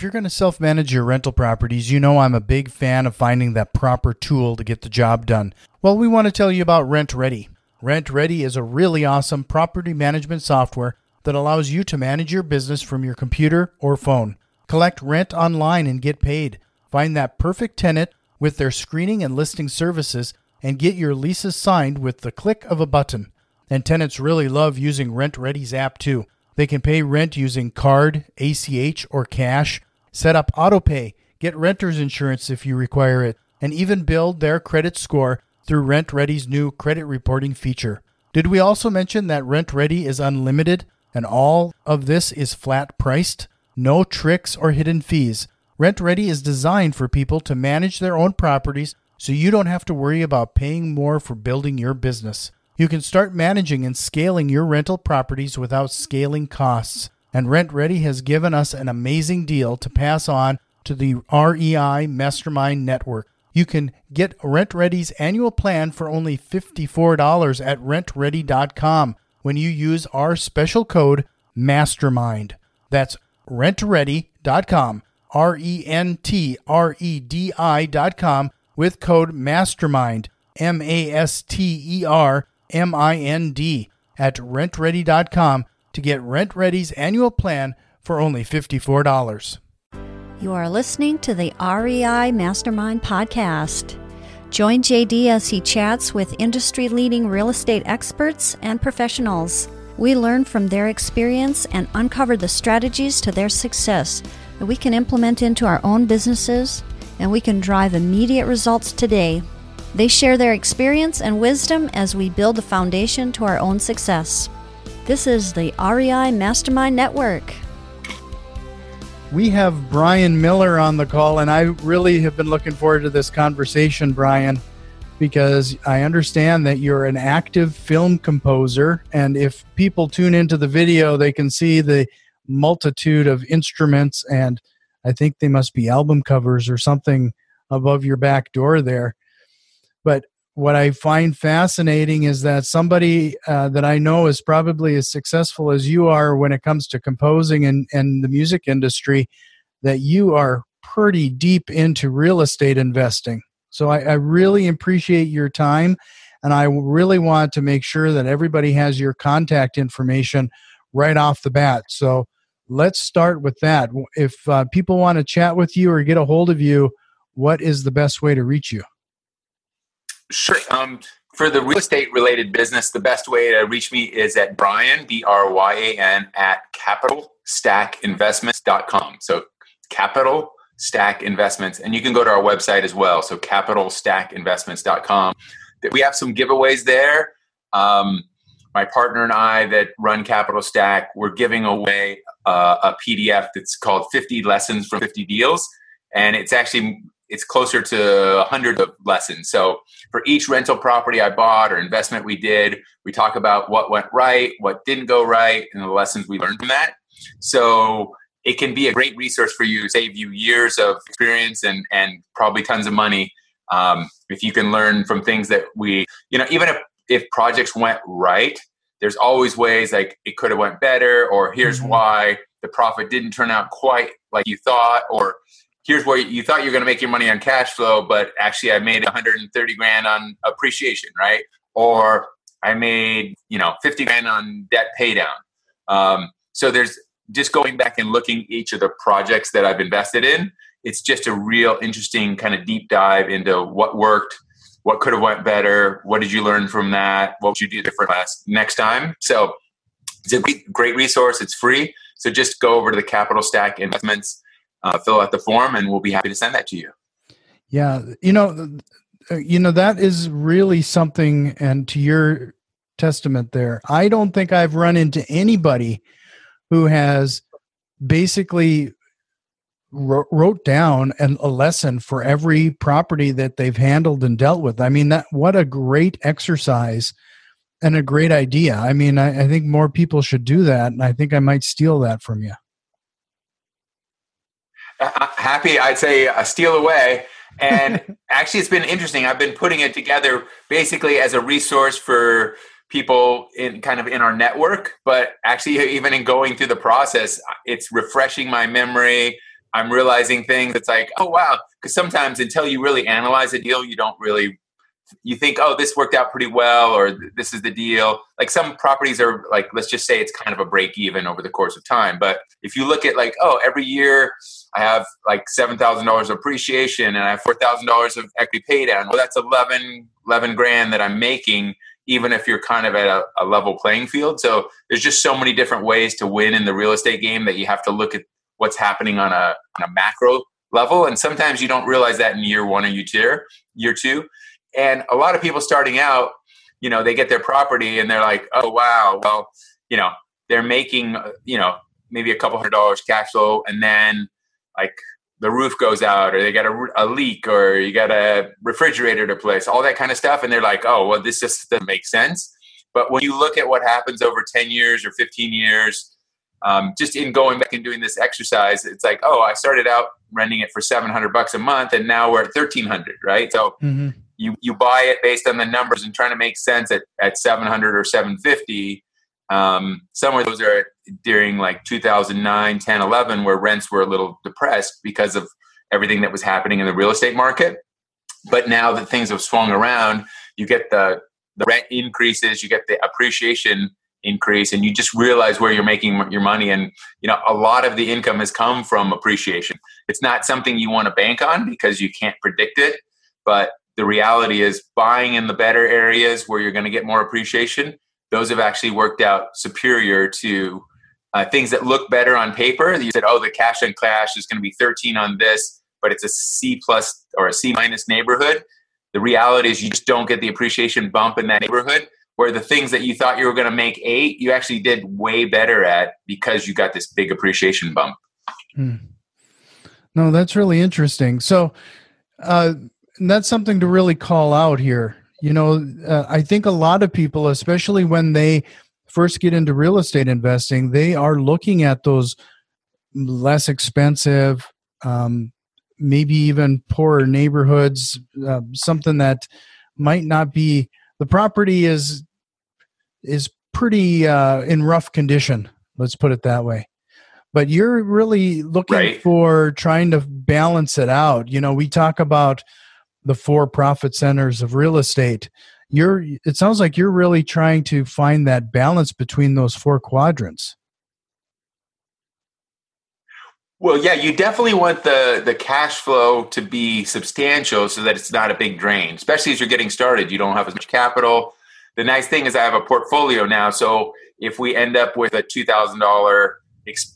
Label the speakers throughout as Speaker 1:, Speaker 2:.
Speaker 1: If you're going to self manage your rental properties, you know I'm a big fan of finding that proper tool to get the job done. Well, we want to tell you about RentRedi. Rent Ready is a really awesome property management software that allows you to manage your business from your computer or phone. Collect rent online and get paid. Find that perfect tenant with their screening and listing services and get your leases signed with the click of a button. And tenants really love using RentRedi's app too. They can pay rent using card, ACH, or cash, set up autopay, get renter's insurance if you require it, and even build their credit score through RentRedi's new credit reporting feature. Did we also mention that RentRedi is unlimited and all of this is flat priced? No tricks or hidden fees. RentRedi is designed for people to manage their own properties so you don't have to worry about paying more for building your business. You can start managing and scaling your rental properties without scaling costs. And RentRedi has given us an amazing deal to pass on to the REI Mastermind Network. You can get RentRedi's annual plan for only $54 at rentredi.com when you use our special code MASTERMIND. That's rentredi.com, R E N T R E D I.com with code MASTERMIND, M A S T E R M I N D at rentredi.com to get RentRedi's annual plan for only $54.
Speaker 2: You are listening to the REI Mastermind podcast. Join JD as he chats with industry leading real estate experts and professionals. We learn from their experience and uncover the strategies to their success that we can implement into our own businesses and we can drive immediate results today they share their experience and wisdom as we build the foundation to our own success. This is the REI Mastermind Network.
Speaker 1: We have Bryan Miller on the call, and I really have been looking forward to this conversation, Bryan, because I understand that you're an active film composer. And if people tune into the video, they can see the multitude of instruments, and I think they must be album covers or something above your back door there. What I find fascinating is that somebody uh, that I know is probably as successful as you are when it comes to composing and, and the music industry, that you are pretty deep into real estate investing. So I, I really appreciate your time. And I really want to make sure that everybody has your contact information right off the bat. So let's start with that. If uh, people want to chat with you or get a hold of you, what is the best way to reach you?
Speaker 3: Sure. Um, for the real estate related business, the best way to reach me is at Bryan, B R Y A N, at capitalstackinvestments.com. So capital stack investments. And you can go to our website as well. So capitalstackinvestments.com. We have some giveaways there. Um, my partner and I that run Capital Stack, we're giving away uh, a PDF that's called 50 Lessons from 50 Deals. And it's actually it's closer to 100 of lessons. So for each rental property I bought or investment we did, we talk about what went right, what didn't go right, and the lessons we learned from that. So it can be a great resource for you, save you years of experience and and probably tons of money um, if you can learn from things that we, you know, even if if projects went right, there's always ways like it could have went better, or here's mm-hmm. why the profit didn't turn out quite like you thought, or here's where you thought you're going to make your money on cash flow, but actually I made 130 grand on appreciation, right? Or I made, you know, 50 grand on debt pay down. Um, so there's just going back and looking each of the projects that I've invested in. It's just a real interesting kind of deep dive into what worked, what could have went better, what did you learn from that, what would you do different last next time. So it's a great resource. It's free. So just go over to the Capital Stack Investments uh, fill out the form and we'll be happy to send that to you.
Speaker 1: Yeah, you know, uh, you know that is really something. And to your testament, there, I don't think I've run into anybody who has basically wrote down an, a lesson for every property that they've handled and dealt with. I mean, that what a great exercise and a great idea. I mean, I, I think more people should do that, and I think I might steal that from you
Speaker 3: happy, I'd say, a steal away. And actually, it's been interesting. I've been putting it together basically as a resource for people in kind of in our network, but actually, even in going through the process, it's refreshing my memory. I'm realizing things. It's like, oh wow, because sometimes until you really analyze a deal, you don't really you think, oh, this worked out pretty well, or this is the deal. Like some properties are like, let's just say it's kind of a break even over the course of time. But if you look at like, oh, every year I have like seven thousand dollars of appreciation and I have four thousand dollars of equity pay down. Well, that's 11, 11 grand that I'm making, even if you're kind of at a, a level playing field. So there's just so many different ways to win in the real estate game that you have to look at what's happening on a, on a macro level. And sometimes you don't realize that in year one or year two, year two. And a lot of people starting out, you know, they get their property and they're like, oh, wow, well, you know, they're making, you know, maybe a couple hundred dollars cash flow and then like the roof goes out or they got a, a, leak or you got a refrigerator to place all that kind of stuff and they're like oh well this just doesn't make sense but when you look at what happens over 10 years or 15 years um, just in going back and doing this exercise, it's like, oh, I started out renting it for 700 bucks a month and now we're at 1300, right? So mm-hmm. You, you buy it based on the numbers and trying to make sense at, at 700 or 750. Um, somewhere those are during like 2009, 10, 11, where rents were a little depressed because of everything that was happening in the real estate market. But now that things have swung around, you get the, the rent increases, you get the appreciation increase and you just realize where you're making your money and you know a lot of the income has come from appreciation it's not something you want to bank on because you can't predict it but the reality is buying in the better areas where you're going to get more appreciation those have actually worked out superior to uh, things that look better on paper you said oh the cash and cash is going to be 13 on this but it's a c plus or a c minus neighborhood the reality is you just don't get the appreciation bump in that neighborhood where the things that you thought you were going to make eight, you actually did way better at because you got this big appreciation bump. Hmm.
Speaker 1: No, that's really interesting. So, uh, that's something to really call out here. You know, uh, I think a lot of people, especially when they first get into real estate investing, they are looking at those less expensive, um, maybe even poorer neighborhoods, uh, something that might not be the property is is pretty uh, in rough condition. Let's put it that way. But you're really looking right. for trying to balance it out. You know, we talk about the four profit centers of real estate. You're it sounds like you're really trying to find that balance between those four quadrants.
Speaker 3: Well, yeah, you definitely want the the cash flow to be substantial so that it's not a big drain, especially as you're getting started. You don't have as much capital the nice thing is I have a portfolio now. So if we end up with a two thousand dollar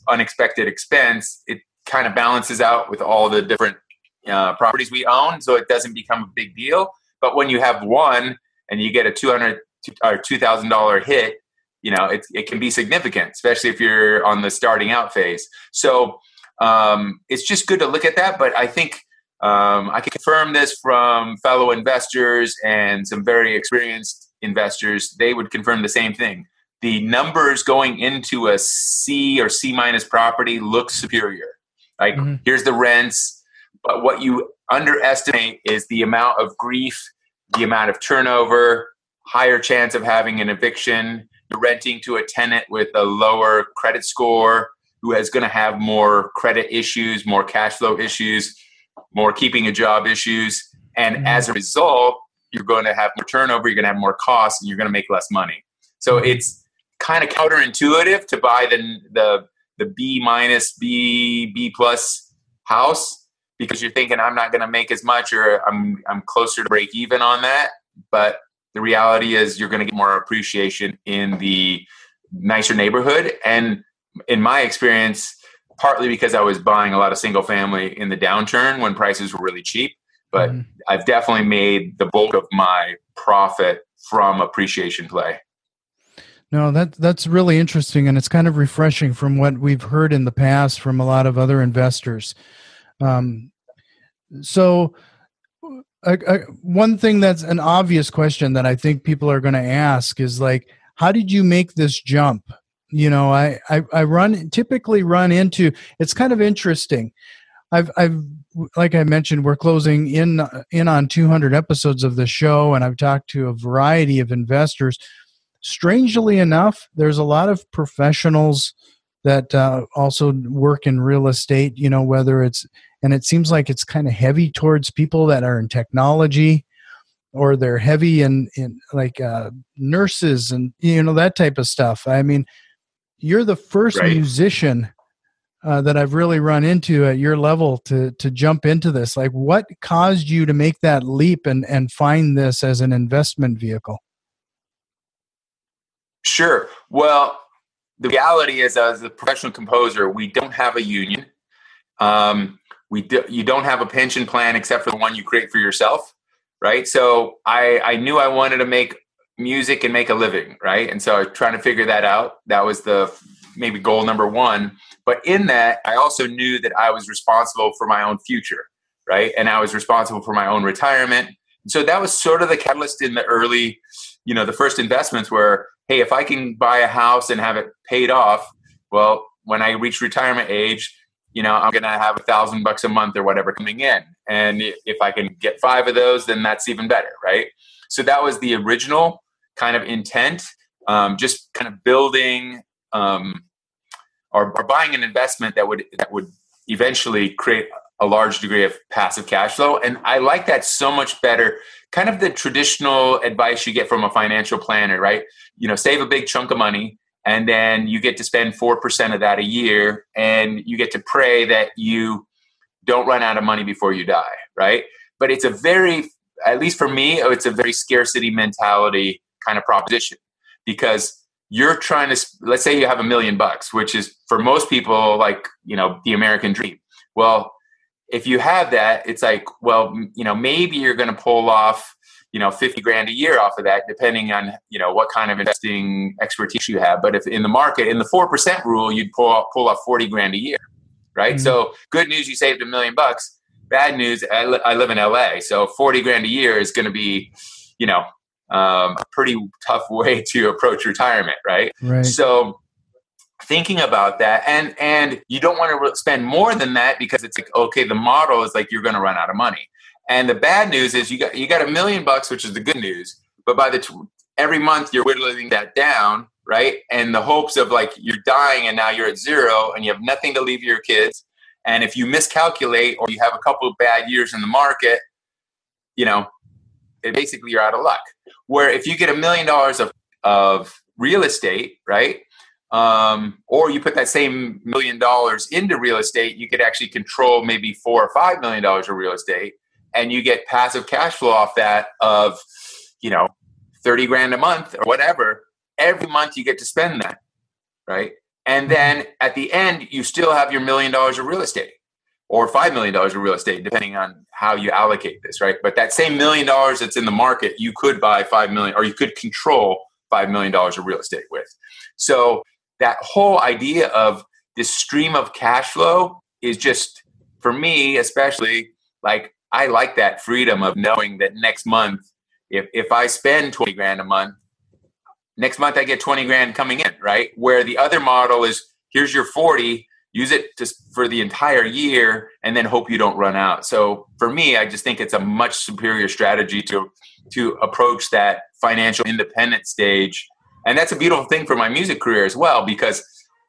Speaker 3: unexpected expense, it kind of balances out with all the different uh, properties we own, so it doesn't become a big deal. But when you have one and you get a two hundred or two thousand dollar hit, you know it it can be significant, especially if you're on the starting out phase. So um, it's just good to look at that. But I think um, I can confirm this from fellow investors and some very experienced investors, they would confirm the same thing. The numbers going into a C or C minus property look superior. Like mm-hmm. here's the rents, but what you underestimate is the amount of grief, the amount of turnover, higher chance of having an eviction. You're renting to a tenant with a lower credit score who is going to have more credit issues, more cash flow issues, more keeping a job issues. And mm-hmm. as a result, you're going to have more turnover, you're going to have more costs, and you're going to make less money. So mm-hmm. it's kind of counterintuitive to buy the the the B minus B B plus house because you're thinking I'm not going to make as much or I'm I'm closer to break even on that. But the reality is you're going to get more appreciation in the nicer neighborhood. And in my experience, partly because I was buying a lot of single family in the downturn when prices were really cheap, but mm-hmm. I've definitely made the bulk of my profit from appreciation play.
Speaker 1: No, that that's really interesting, and it's kind of refreshing from what we've heard in the past from a lot of other investors. Um, so, one thing that's an obvious question that I think people are going to ask is like, how did you make this jump? You know, I, I I run typically run into. It's kind of interesting. I've I've like I mentioned, we're closing in in on 200 episodes of the show, and I've talked to a variety of investors. Strangely enough, there's a lot of professionals that uh, also work in real estate. You know, whether it's and it seems like it's kind of heavy towards people that are in technology or they're heavy in in like uh, nurses and you know that type of stuff. I mean, you're the first right. musician uh, that I've really run into at your level to to jump into this. Like, what caused you to make that leap and and find this as an investment vehicle?
Speaker 3: Sure. Well, the reality is, as a professional composer, we don't have a union. Um, we do, you don't have a pension plan except for the one you create for yourself, right? So I I knew I wanted to make music and make a living, right? And so I was trying to figure that out. That was the maybe goal number one. But in that, I also knew that I was responsible for my own future, right? And I was responsible for my own retirement. So that was sort of the catalyst in the early, you know, the first investments where, hey, if I can buy a house and have it paid off, well, when I reach retirement age, you know, I'm going to have a thousand bucks a month or whatever coming in. And if I can get five of those, then that's even better, right? So that was the original kind of intent, um, just kind of building um, or, or buying an investment that would that would eventually create a large degree of passive cash flow. And I like that so much better. Kind of the traditional advice you get from a financial planner, right? You know, save a big chunk of money and then you get to spend 4% of that a year and you get to pray that you don't run out of money before you die, right? But it's a very, at least for me, it's a very scarcity mentality kind of proposition because you're trying to let's say you have a million bucks which is for most people like you know the american dream well if you have that it's like well you know maybe you're going to pull off you know 50 grand a year off of that depending on you know what kind of investing expertise you have but if in the market in the 4% rule you'd pull, pull off 40 grand a year right mm-hmm. so good news you saved a million bucks bad news I, li- I live in la so 40 grand a year is going to be you know um, a pretty tough way to approach retirement, right?
Speaker 1: Right.
Speaker 3: So thinking about that. And and you don't want to spend more than that because it's like okay the model is like you're going to run out of money. And the bad news is you got you got a million bucks which is the good news but by the t- every month you're whittling that down right? And the hopes of like you're dying and now you're at zero and you have nothing to leave your kids. And if you miscalculate or you have a couple of bad years in the market you know basically you're out of luck. Where if you get a million dollars of, of real estate, right? Um, or you put that same million dollars into real estate, you could actually control maybe four or five million dollars of real estate, and you get passive cash flow off that of, you know, thirty grand a month or whatever. Every month you get to spend that, right? And then at the end, you still have your million dollars of real estate or $5 million of real estate, depending on how you allocate this, right? But that same million dollars that's in the market, you could buy 5 million or you could control $5 million of real estate with. So that whole idea of this stream of cash flow is just, for me, especially, like I like that freedom of knowing that next month, if, if I spend 20 grand a month, next month I get 20 grand coming in, right? Where the other model is here's your 40 use it just for the entire year and then hope you don't run out so for me i just think it's a much superior strategy to to approach that financial independent stage and that's a beautiful thing for my music career as well because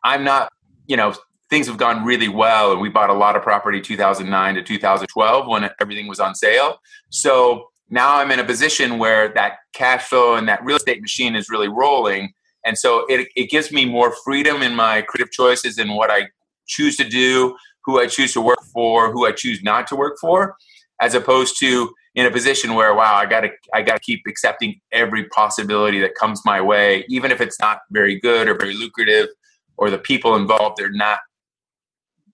Speaker 3: i'm not you know things have gone really well and we bought a lot of property 2009 to 2012 when everything was on sale. So now i'm in a position where that cash flow and that real estate machine is really rolling. And so it, it gives me more freedom in my creative choices and what i choose to do, who I choose to work for, who I choose not to work for, as opposed to in a position where wow, I got to I got to keep accepting every possibility that comes my way, even if it's not very good or very lucrative, or the people involved they're not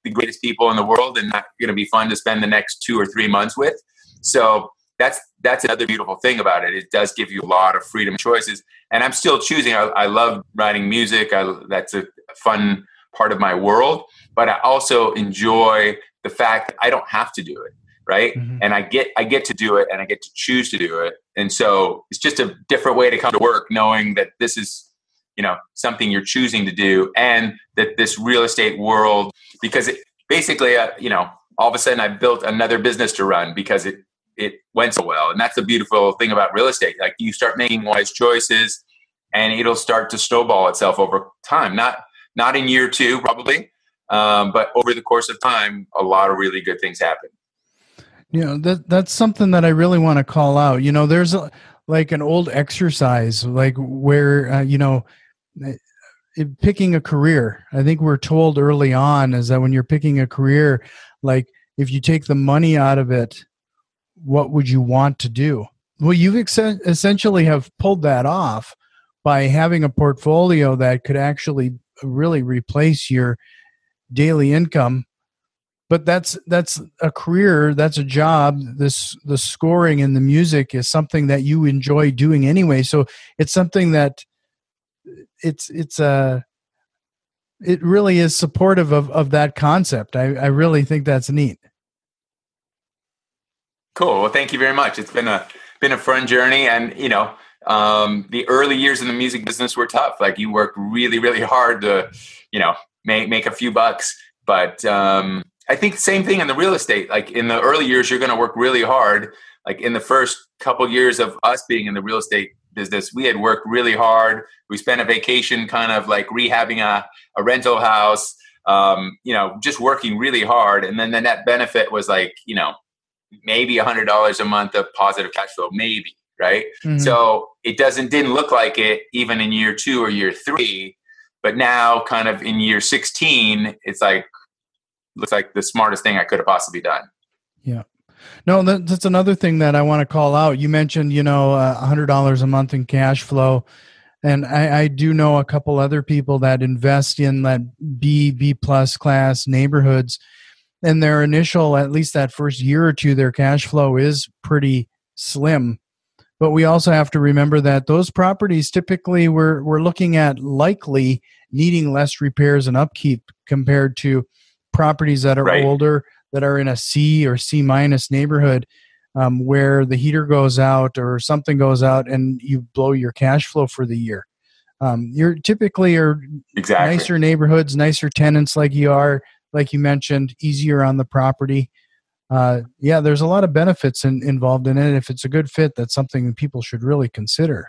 Speaker 3: the greatest people in the world and not going to be fun to spend the next two or three months with. So that's that's another beautiful thing about it. It does give you a lot of freedom choices, and I'm still choosing. I, I love writing music. I, that's a fun part of my world but I also enjoy the fact I don't have to do it right? Mm-hmm. and i get i get to do it and i get to choose to do it. And so it's just a different way to come to work knowing that this is you know something you're choosing to do and that this real estate world because it basically uh, you know all of a sudden i built another business to run because it it went so well. And that's the beautiful thing about real estate. Like you start making wise choices and it'll start to snowball itself over time. Not Not in year two, probably, um, but over the course of time, a lot of really good things happen.
Speaker 1: You know that that's something that I really want to call out. You know, there's a, like an old exercise, like where uh, you know, it, picking a career. I think we're told early on is that when you're picking a career, like if you take the money out of it, what would you want to do? Well, you ex- essentially have pulled that off by having a portfolio that could actually really replace your daily income but that's that's a career that's a job this the scoring and the music is something that you enjoy doing anyway so it's something that it's it's a it really is supportive of of that concept i i really think that's neat
Speaker 3: cool well thank you very much it's been a been a fun journey and you know um, the early years in the music business were tough. Like you worked really, really hard to, you know, make make a few bucks. But um, I think same thing in the real estate. Like in the early years, you're going to work really hard. Like in the first couple years of us being in the real estate business, we had worked really hard. We spent a vacation, kind of like rehabbing a, a rental house. Um, you know, just working really hard, and then the net benefit was like, you know, maybe a hundred dollars a month of positive cash flow, maybe right? Mm-hmm. So it doesn't didn't look like it even in year two or year three, but now kind of in year sixteen, it's like looks like the smartest thing I could have possibly done.
Speaker 1: Yeah. No, that's another thing that I want to call out. You mentioned, you know, uh, a hundred dollars a month in cash flow, and I, I, do know a couple other people that invest in that B B plus class neighborhoods, and their initial, at least that first year or two, their cash flow is pretty slim. But we also have to remember that those properties typically we're, we're looking at likely needing less repairs and upkeep compared to properties that are right. older, that are in a C or C minus neighborhood. Um, where the heater goes out or something goes out and you blow your cash flow for the year. Um, you're typically are exactly. nicer neighborhoods, nicer tenants like you are, like you mentioned, easier on the property uh, yeah, there's a lot of benefits in, involved in it. If it's a good fit, that's something people should really consider.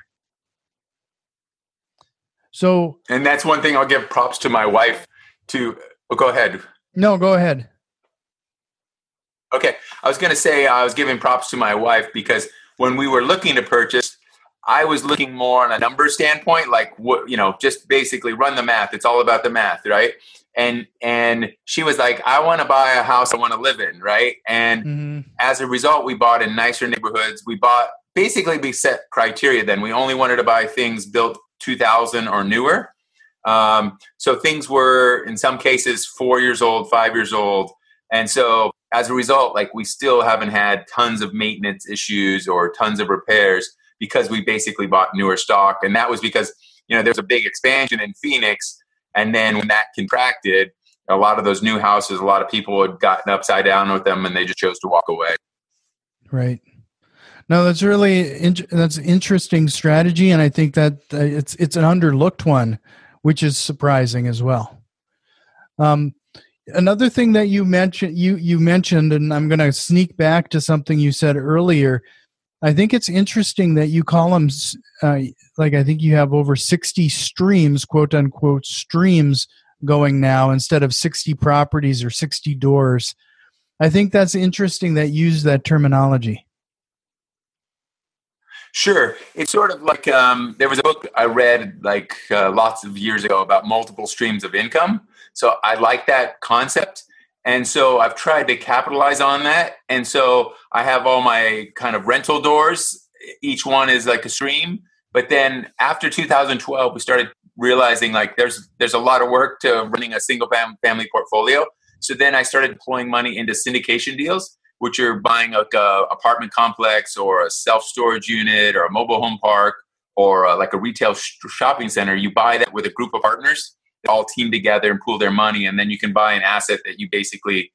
Speaker 1: So,
Speaker 3: and that's one thing I'll give props to my wife. To well, go ahead.
Speaker 1: No, go ahead.
Speaker 3: Okay, I was going to say I was giving props to my wife because when we were looking to purchase, I was looking more on a number standpoint, like what you know, just basically run the math. It's all about the math, right? and and she was like i want to buy a house i want to live in right and mm-hmm. as a result we bought in nicer neighborhoods we bought basically we set criteria then we only wanted to buy things built 2000 or newer um, so things were in some cases four years old five years old. And so as a result like we still haven't had tons of maintenance issues or tons of repairs because we basically bought newer stock. And that was because you know there's a big expansion in phoenix. And then when that contracted, a lot of those new houses, a lot of people had gotten upside down with them, and they just chose to walk away.
Speaker 1: Right. No, that's really in- that's interesting strategy, and I think that uh, it's it's an underlooked one, which is surprising as well. Um, another thing that you mentioned you you mentioned, and I'm going to sneak back to something you said earlier I think it's interesting that you call them uh, like I think you have over 60 streams, quote unquote, streams going now instead of 60 properties or 60 doors. I think that's interesting that you use that terminology.
Speaker 3: Sure. It's sort of like um, there was a book I read like uh, lots of years ago about multiple streams of income. So I like that concept. And so I've tried to capitalize on that. And so I have all my kind of rental doors. Each one is like a stream. But then after 2012, we started realizing like there's there's a lot of work to running a single fam- family portfolio. So then I started deploying money into syndication deals, which you're buying like a apartment complex or a self storage unit or a mobile home park or a, like a retail sh- shopping center. You buy that with a group of partners all team together and pool their money, and then you can buy an asset that you basically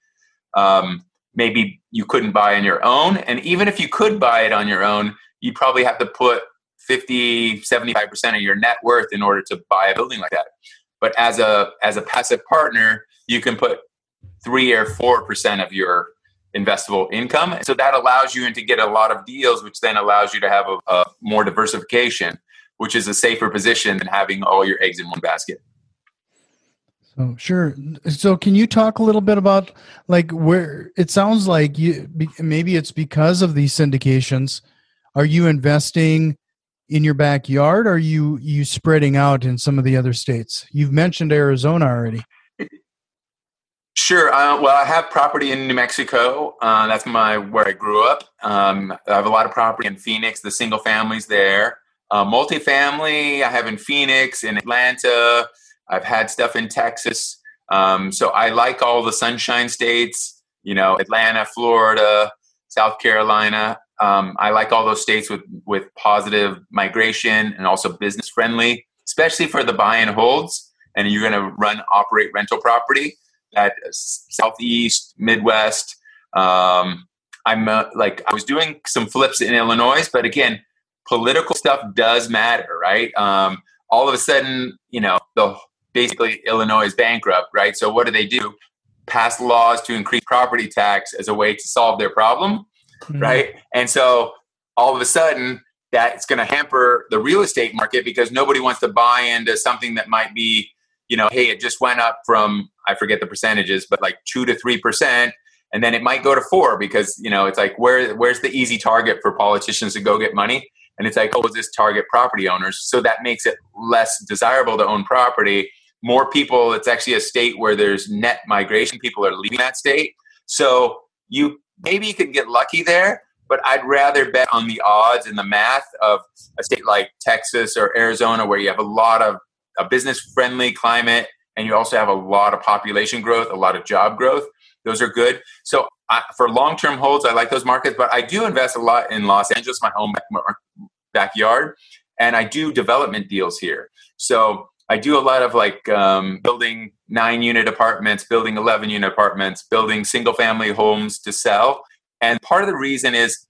Speaker 3: um, maybe you couldn't buy on your own. And even if you could buy it on your own, you probably have to put 50, 75% of your net worth in order to buy a building like that. But as a as a passive partner, you can put three or four percent of your investable income. So that allows you to get a lot of deals, which then allows you to have a, a more diversification, which is a safer position than having all your eggs in one basket.
Speaker 1: Oh, sure. So, can you talk a little bit about like where it sounds like you maybe it's because of these syndications? Are you investing in your backyard? Or are you you spreading out in some of the other states? You've mentioned Arizona already.
Speaker 3: Sure. Uh, well, I have property in New Mexico. Uh, that's my where I grew up. Um, I have a lot of property in Phoenix. The single families there. Uh, multifamily, I have in Phoenix, in Atlanta. I've had stuff in Texas. Um, so I like all the sunshine states. You know, Atlanta, Florida, South Carolina. Um, I like all those states with with positive migration and also business friendly, especially for the buy and holds. And you're going to run operate rental property at Southeast, Midwest. Um, I'm uh, like I was doing some flips in Illinois, but again, political stuff does matter, right? Um, all of a sudden, you know, the basically Illinois is bankrupt, right? So what do they do? Pass laws to increase property tax as a way to solve their problem, mm-hmm. right? And so all of a sudden, that's going to hamper the real estate market because nobody wants to buy into something that might be you know, hey, it just went up from I forget the percentages, but like two to three percent, and then it might go to four because you know it's like where where's the easy target for politicians to go get money, and it's like oh, is this target property owners? So that makes it less desirable to own property. More people. It's actually a state where there's net migration. People are leaving that state, so you maybe you could get lucky there. But I'd rather bet on the odds and the math of a state like Texas or Arizona, where you have a lot of a business friendly climate and you also have a lot of population growth, a lot of job growth. Those are good. So I, for long term holds, I like those markets, but I do invest a lot in Los Angeles, my home backyard, and I do development deals here. So I do a lot of like um, building nine unit apartments, building 11 unit apartments, building single family homes to sell. And part of the reason is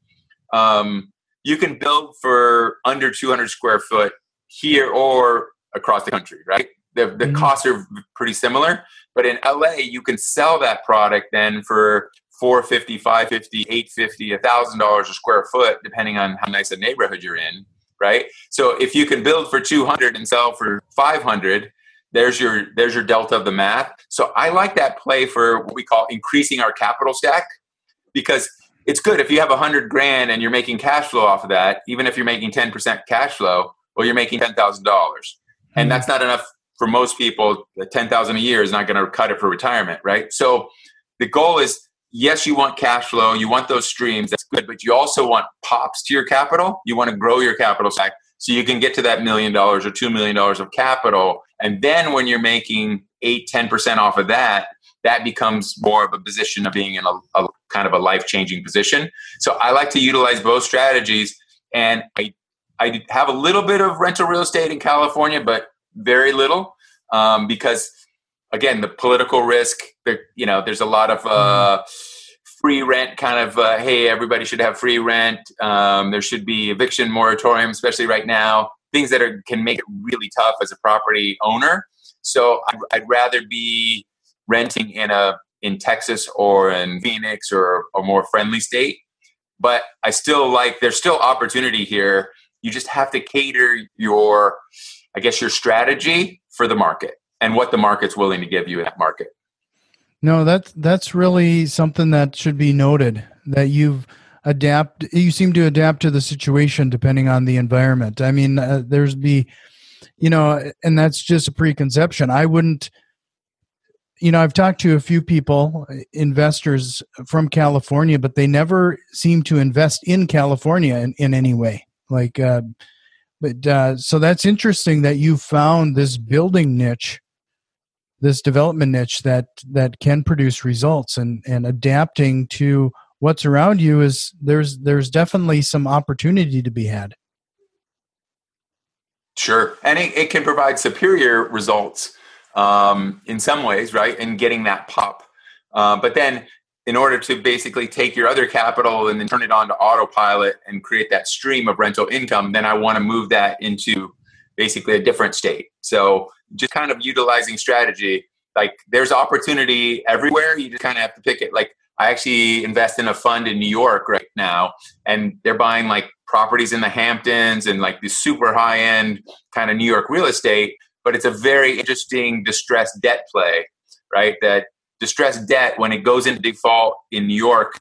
Speaker 3: um, you can build for under 200 square foot here or across the country, right? The, the mm-hmm. costs are pretty similar, but in LA, you can sell that product then for 450, 550, 850, $1,000 a square foot, depending on how nice a neighborhood you're in, right? So if you can build for 200 and sell for 500, there's your there's your delta of the math. So I like that play for what we call increasing our capital stack because it's good if you have a hundred grand and you're making cash flow off of that, even if you're making 10% cash flow, well, you're making $10,000 and mm-hmm. that's not enough for most people. Ten thousand a year is not going to cut it for retirement, right? So the goal is yes, you want cash flow, you want those streams, that's good, but you also want pops to your capital. You want to grow your capital stack so you can get to that million dollars or two million dollars of capital. And then when you're making eight, 10% off of that, that becomes more of a position of being in a, a kind of a life changing position. So I like to utilize both strategies. And I I have a little bit of rental real estate in California, but very little um, because, again, the political risk. You know, there's a lot of uh, free rent kind of. Uh, hey, everybody should have free rent. Um, there should be eviction moratorium, especially right now. Things that are, can make it really tough as a property owner. So I'd, I'd rather be renting in a in Texas or in Phoenix or a more friendly state. But I still like there's still opportunity here you just have to cater your, I guess, your strategy for the market and what the market's willing to give you in that market.
Speaker 1: No, that's that's really something that should be noted. That you've adapt. You seem to adapt to the situation depending on the environment. I mean, uh, there's be, you know, and that's just a preconception. I wouldn't. You know, I've talked to a few people, investors from California, but they never seem to invest in California in, in any way. Like, uh, but uh, so that's interesting that you found this building niche, this development niche that that can produce results, and and adapting to what's around you is there's there's definitely some opportunity to be had.
Speaker 3: Sure, and it, it can provide superior results um, in some ways, right? In getting that pop, uh, but then in order to basically take your other capital and then turn it on to autopilot and create that stream of rental income, then I want to move that into basically a different state. So just kind of utilizing strategy. Like there's opportunity everywhere. You just kind of have to pick it. Like I actually invest in a fund in New York right now, and they're buying like properties in the Hamptons and like the super high end kind of New York real estate. but it's a very interesting distressed debt play, right? That distressed debt, when it goes into default in New York,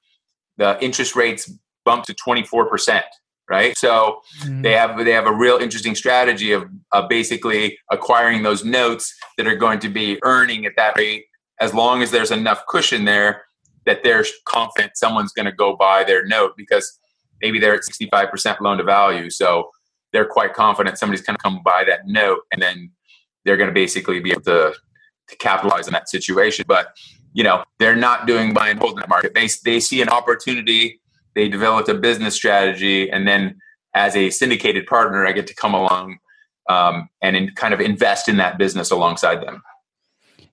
Speaker 3: the interest rates bump to 24%, right? So mm-hmm. they have they have a real interesting strategy of, of basically acquiring those notes that are going to be earning at that rate as long as there's enough cushion there that they're confident someone's going to go buy their note because maybe they're at 65% loan to value. So they're quite confident somebody's going to come buy that note and then they're going to basically be able to, to capitalize on that situation. But, you know, they're not doing buy and hold in that market. They, they see an opportunity, they developed a business strategy, and then as a syndicated partner, I get to come along um, and in, kind of invest in that business alongside them.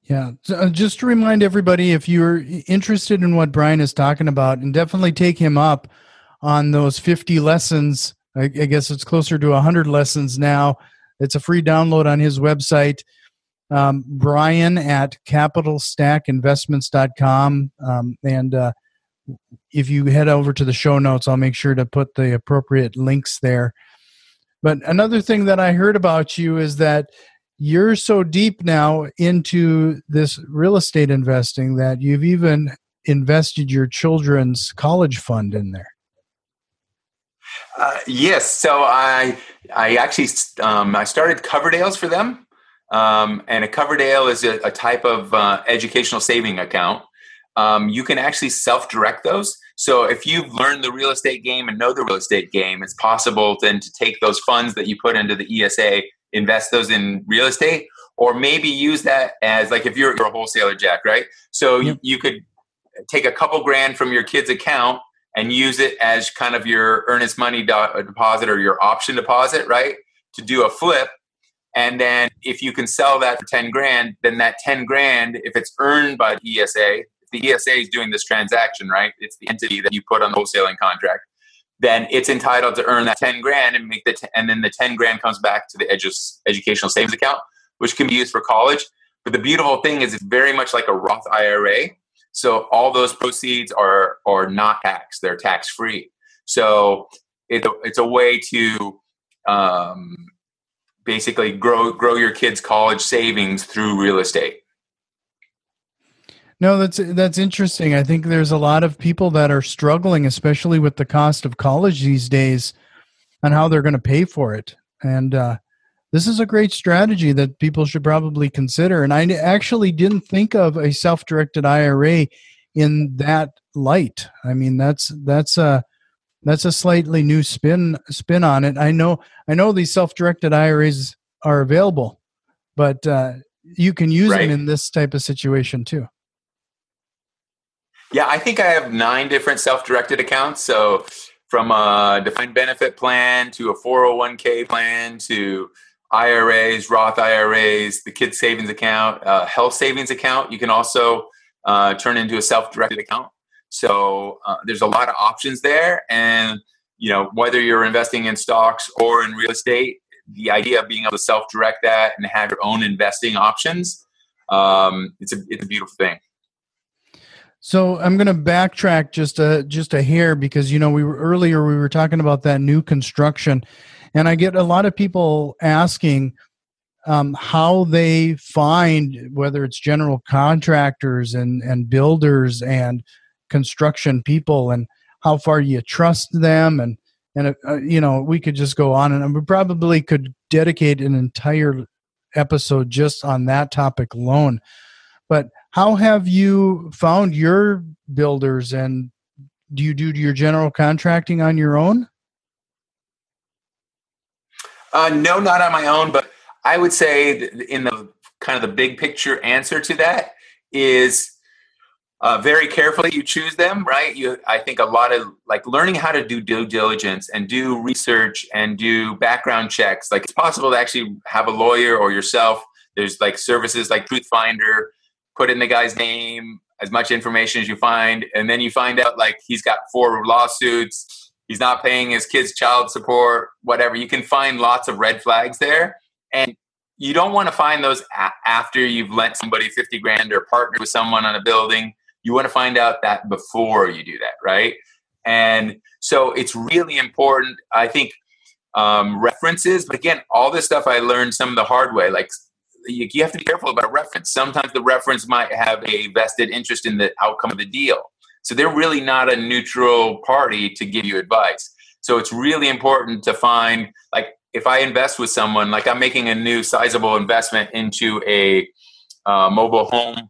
Speaker 1: Yeah, uh, just to remind everybody, if you're interested in what Bryan is talking about, and definitely take him up on those 50 lessons. I, I guess it's closer to 100 lessons now. It's a free download on his website. Um, Bryan at capitalstackinvestments.com. Um, and uh, if you head over to the show notes, I'll make sure to put the appropriate links there. But another thing that I heard about you is that you're so deep now into this real estate investing that you've even invested your children's college fund in there.
Speaker 3: Uh, yes, so I I actually um, I started Coverdell's for them, um, and a Coverdell is a, a type of uh, educational saving account. Um, you can actually self direct those. So if you've learned the real estate game and know the real estate game, it's possible then to take those funds that you put into the ESA invest those in real estate or maybe use that as like if you're, you're a wholesaler jack right so yep. you, you could take a couple grand from your kid's account and use it as kind of your earnest money deposit or your option deposit right to do a flip and then if you can sell that for 10 grand then that 10 grand if it's earned by the esa if the esa is doing this transaction right it's the entity that you put on the wholesaling contract then it's entitled to earn that 10 grand and make the t- and then the 10 grand comes back to the edu- educational savings account which can be used for college. But the beautiful thing is it's very much like a roth ira so all those proceeds are are not taxed they're tax free so it, it's a way to um, basically grow grow your kids college savings through real estate
Speaker 1: no, that's that's interesting. I think there's a lot of people that are struggling, especially with the cost of college these days, and how they're going to pay for it. And uh, this is a great strategy that people should probably consider. And I actually didn't think of a self-directed IRA in that light. I mean, that's that's a that's a slightly new spin spin on it. I know I know these self-directed IRAs are available, but uh, you can use right. them in this type of situation too.
Speaker 3: Yeah, I think I have nine different self-directed accounts. So from a defined benefit plan to a 401k plan to IRAs, Roth IRAs, the kids savings account, uh, health savings account. You can also uh, turn into a self-directed account. So uh, there's a lot of options there, and you know whether you're investing in stocks or in real estate, the idea of being able to self-direct that and have your own investing options, um, it's a it's a beautiful thing.
Speaker 1: So I'm going to backtrack just a just a hair because you know we were earlier we were talking about that new construction, and I get a lot of people asking um, how they find whether it's general contractors and and builders and construction people and how far you trust them and and uh, you know we could just go on and we probably could dedicate an entire episode just on that topic alone but how have you found your builders and do you do your general contracting on your own?
Speaker 3: Uh, no, not on my own, but I would say in the kind of the big picture answer to that is uh, very carefully you choose them, right? You, I think a lot of like learning how to do due diligence and do research and do background checks. Like it's possible to actually have a lawyer or yourself. There's like services like Truth Finder put in the guy's name, as much information as you find, and then you find out like he's got four lawsuits, he's not paying his kids' child support, whatever. You can find lots of red flags there, and you don't want to find those a- after you've lent somebody 50 grand or partnered with someone on a building. You want to find out that before you do that, right? And so it's really important. I think um, references, but again, all this stuff I learned some of the hard way. Like you, have to be careful about reference. Sometimes the reference might have a vested interest in the outcome of the deal. So they're really not a neutral party to give you advice. So it's really important to find, like, if I invest with someone, like I'm making a new sizable investment into a uh, mobile home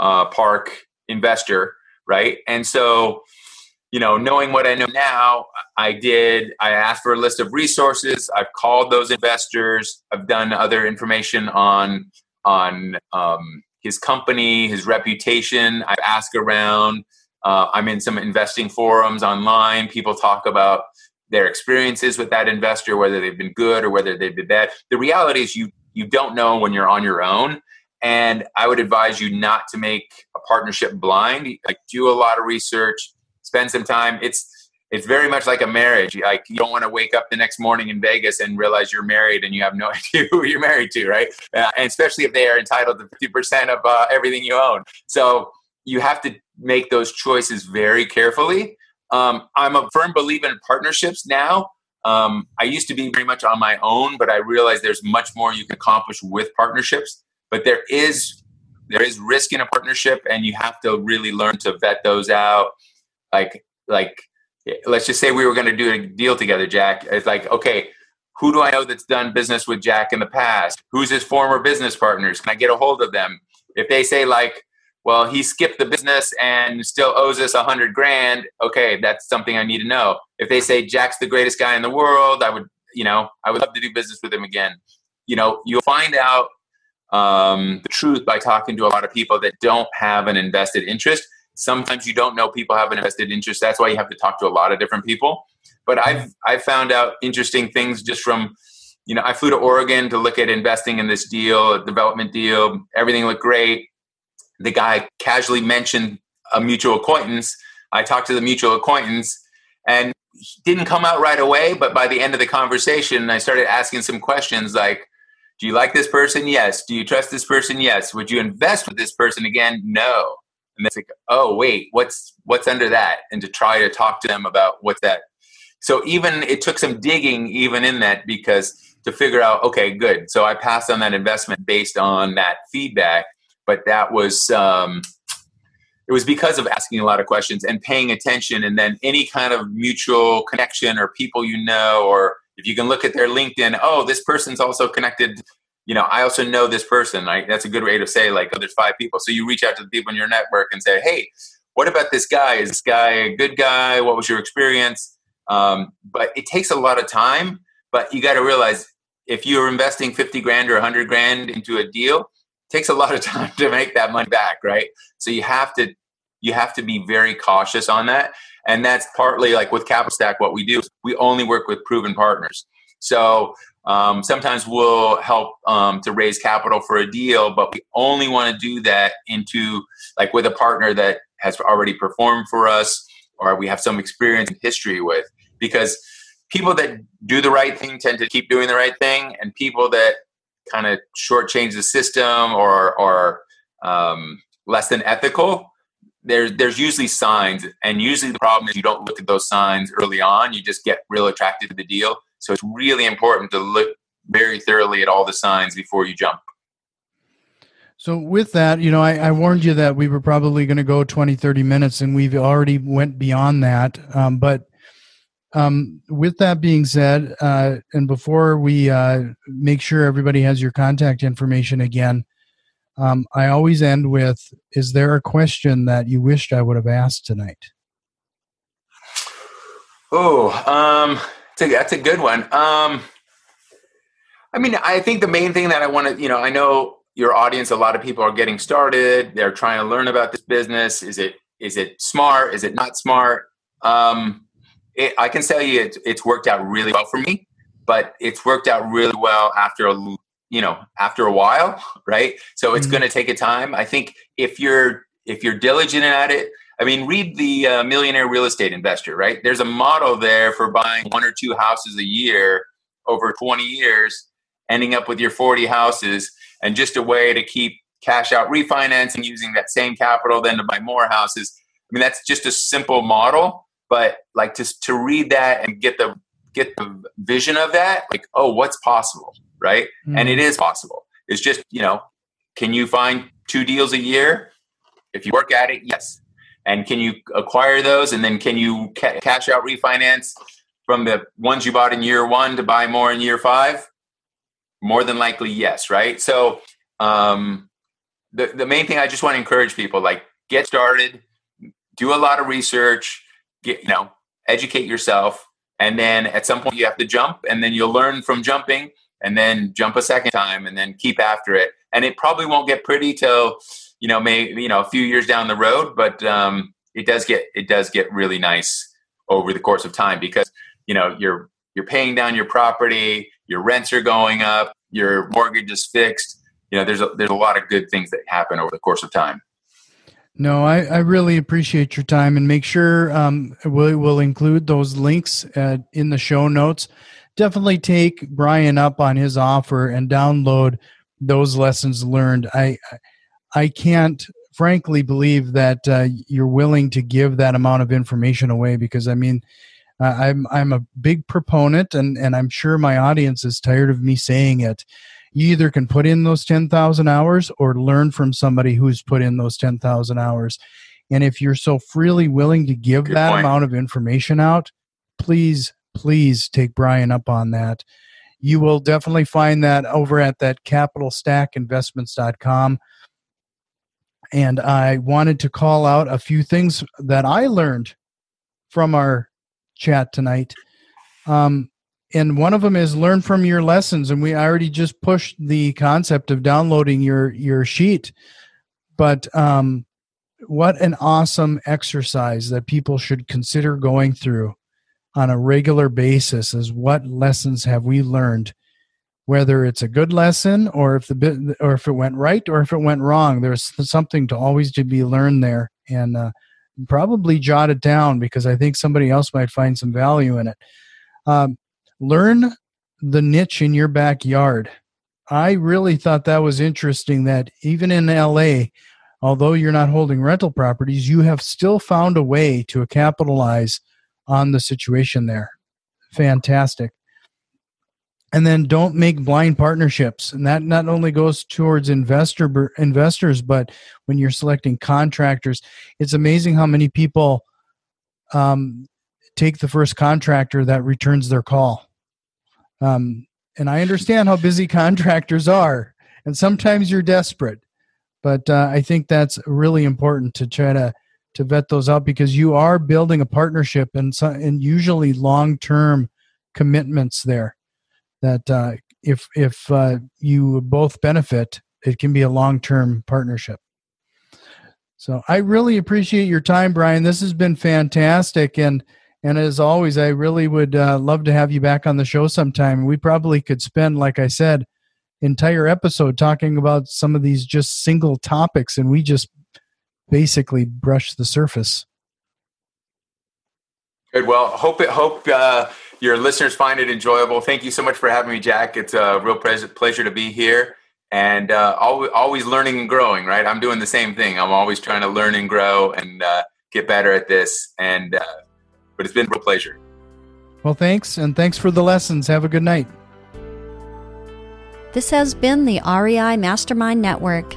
Speaker 3: uh, park investor, right? And so, you know, knowing what I know now, I did, I asked for a list of resources. I've called those investors. I've done other information on, on um, his company, his reputation. I've asked around. Uh, I'm in some investing forums online. People talk about their experiences with that investor, whether they've been good or whether they've been bad. The reality is you you don't know when you're on your own. And I would advise you not to make a partnership blind. Like do a lot of research, spend some time. It's it's very much like a marriage. Like you don't want to wake up the next morning in Vegas and realize you're married and you have no idea who you're married to, right? Uh, and especially if they are entitled to 50% of uh, everything you own. So you have to make those choices very carefully. Um, I'm a firm believer in partnerships now. Um, I used to be very much on my own, but I realize there's much more you can accomplish with partnerships. But there is there is risk in a partnership, and you have to really learn to vet those out. Like like let's just say we were going to do a deal together, Jack. It's like okay, who do I know that's done business with Jack in the past? Who's his former business partners? Can I get a hold of them? If they say like well, he skipped the business and still owes us a hundred grand. Okay, that's something I need to know. If they say Jack's the greatest guy in the world, I would, you know, I would love to do business with him again. You know, you'll find out um, the truth by talking to a lot of people that don't have an invested interest. Sometimes you don't know people have an invested interest. That's why you have to talk to a lot of different people. But I've I've found out interesting things just from, you know, I flew to Oregon to look at investing in this deal, a development deal. Everything looked great the guy casually mentioned a mutual acquaintance. I talked to the mutual acquaintance and he didn't come out right away, but by the end of the conversation, I started asking some questions like, do you like this person? Yes. Do you trust this person? Yes. Would you invest with this person again? No. And it's like, oh wait, what's what's under that? And to try to talk to them about what's that. So even it took some digging even in that because to figure out, okay, good. So I passed on that investment based on that feedback but that was um, it was because of asking a lot of questions and paying attention and then any kind of mutual connection or people you know or if you can look at their linkedin oh this person's also connected. You know i also know this person. Right that's a good way to say like oh there's five people. So you reach out to the people in your network and say hey what about this guy? Is this guy a good guy? What was your experience? Um, but it takes a lot of time but you got to realize if you're investing 50 grand or 100 grand into a deal takes a lot of time to make that money back, right? So you have to you have to be very cautious on that. And that's partly like with Capital Stack, what we do we only work with proven partners. So um, sometimes we'll help um, to raise capital for a deal, but we only want to do that into like with a partner that has already performed for us or we have some experience and history with. Because people that do the right thing tend to keep doing the right thing, and people that kind of shortchange the system or are um, less than ethical, there's there's usually signs, and usually the problem is you don't look at those signs early on. You just get real attracted to the deal. So it's really important to look very thoroughly at all the signs before you jump.
Speaker 1: So with that, you know, I, I, warned you that we were probably going to go 20, 30 minutes and we've already went beyond that. Um, but um, with that being said, uh, and before we uh, make sure everybody has your contact information again, um, I always end with Is there a question that you wished I would have asked tonight?
Speaker 3: Oh, um, that's, a, good one. Um, I mean, I think the main thing that I want to, you know, I know your audience, a lot of people are getting started. They're trying to learn about this business. Is it is it smart? Is it not smart? Um, it, I can tell you it, it's worked out really well for me, but it's worked out really well after a you know after a while, right? So it's mm-hmm. going to take a time. I think if you're if you're diligent at it, I mean, read the uh, Millionaire Real Estate Investor, right? There's a model there for buying one or two houses a year over 20 years, ending up with your 40 houses, and just a way to keep cash out refinancing using that same capital then to buy more houses. I mean, that's just a simple model but like to to read that and get the get the vision of that like oh what's possible right mm. and it is possible It's just, you know, can you find two deals a year? If you work at it, yes. And can you acquire those? And then can you ca- cash out refinance from the ones you bought in year one to buy more in year five? More than likely, yes, right? So, um, the, the main thing I just want to encourage people like get started, do a lot of research, get, you know, educate yourself. And then at some point you have to jump and then you'll learn from jumping and then jump a second time and then keep after it. And it probably won't get pretty till, you know, maybe, you know, a few years down the road, but um, it does get, it does get really nice over the course of time because, you know, you're, you're paying down your property, your rents are going up, your mortgage is fixed. You know, there's a, there's a lot of good things that happen over the course of time.
Speaker 1: No, I, I really appreciate your time and make sure um, we'll, we'll include those links uh, in the show notes. Definitely take Bryan up on his offer and download those lessons learned. I I can't frankly believe that uh, you're willing to give that amount of information away because I mean uh, I'm I'm a big proponent and and I'm sure my audience is tired of me saying it you either can put in those 10,000 hours or learn from somebody who's put in those 10,000 hours. And if you're so freely willing to give Good that point. amount of information out, please, please take Bryan up on that. You will definitely find that over at that capitalstackinvestments.com. And I wanted to call out a few things that I learned from our chat tonight. Um, and one of them is learn from your lessons and we already just pushed the concept of downloading your your sheet but um, what an awesome exercise that people should consider going through on a regular basis is what lessons have we learned whether it's a good lesson or if the bit or if it went right or if it went wrong there's something to always to be learned there and uh, probably jot it down because i think somebody else might find some value in it um, learn the niche in your backyard. I really thought that was interesting that even in LA, although you're not holding rental properties, you have still found a way to capitalize on the situation there. Fantastic. And then don't make blind partnerships. And that not only goes towards investor investors, but when you're selecting contractors, it's amazing how many people um, take the first contractor that returns their call um, and I understand how busy contractors are, and sometimes you're desperate. But uh, I think that's really important to try to to vet those out because you are building a partnership and so, and usually long term commitments there. That uh, if if uh, you both benefit, it can be a long term partnership. So I really appreciate your time, Bryan. This has been fantastic, and and as always, I really would uh, love to have you back on the show sometime. We probably could spend, like I said, entire episode talking about some of these just single topics, and we just basically brush the surface.
Speaker 3: Good. Well, hope it, hope uh, your listeners find it enjoyable. Thank you so much for having me, Jack. It's a real pleasure to be here, and uh, always, always learning and growing. Right, I'm doing the same thing. I'm always trying to learn and grow and uh, get better at this. And uh, but it's been a real pleasure.
Speaker 1: Well, thanks, and thanks for the lessons. Have a good night.
Speaker 2: This has been the REI Mastermind Network.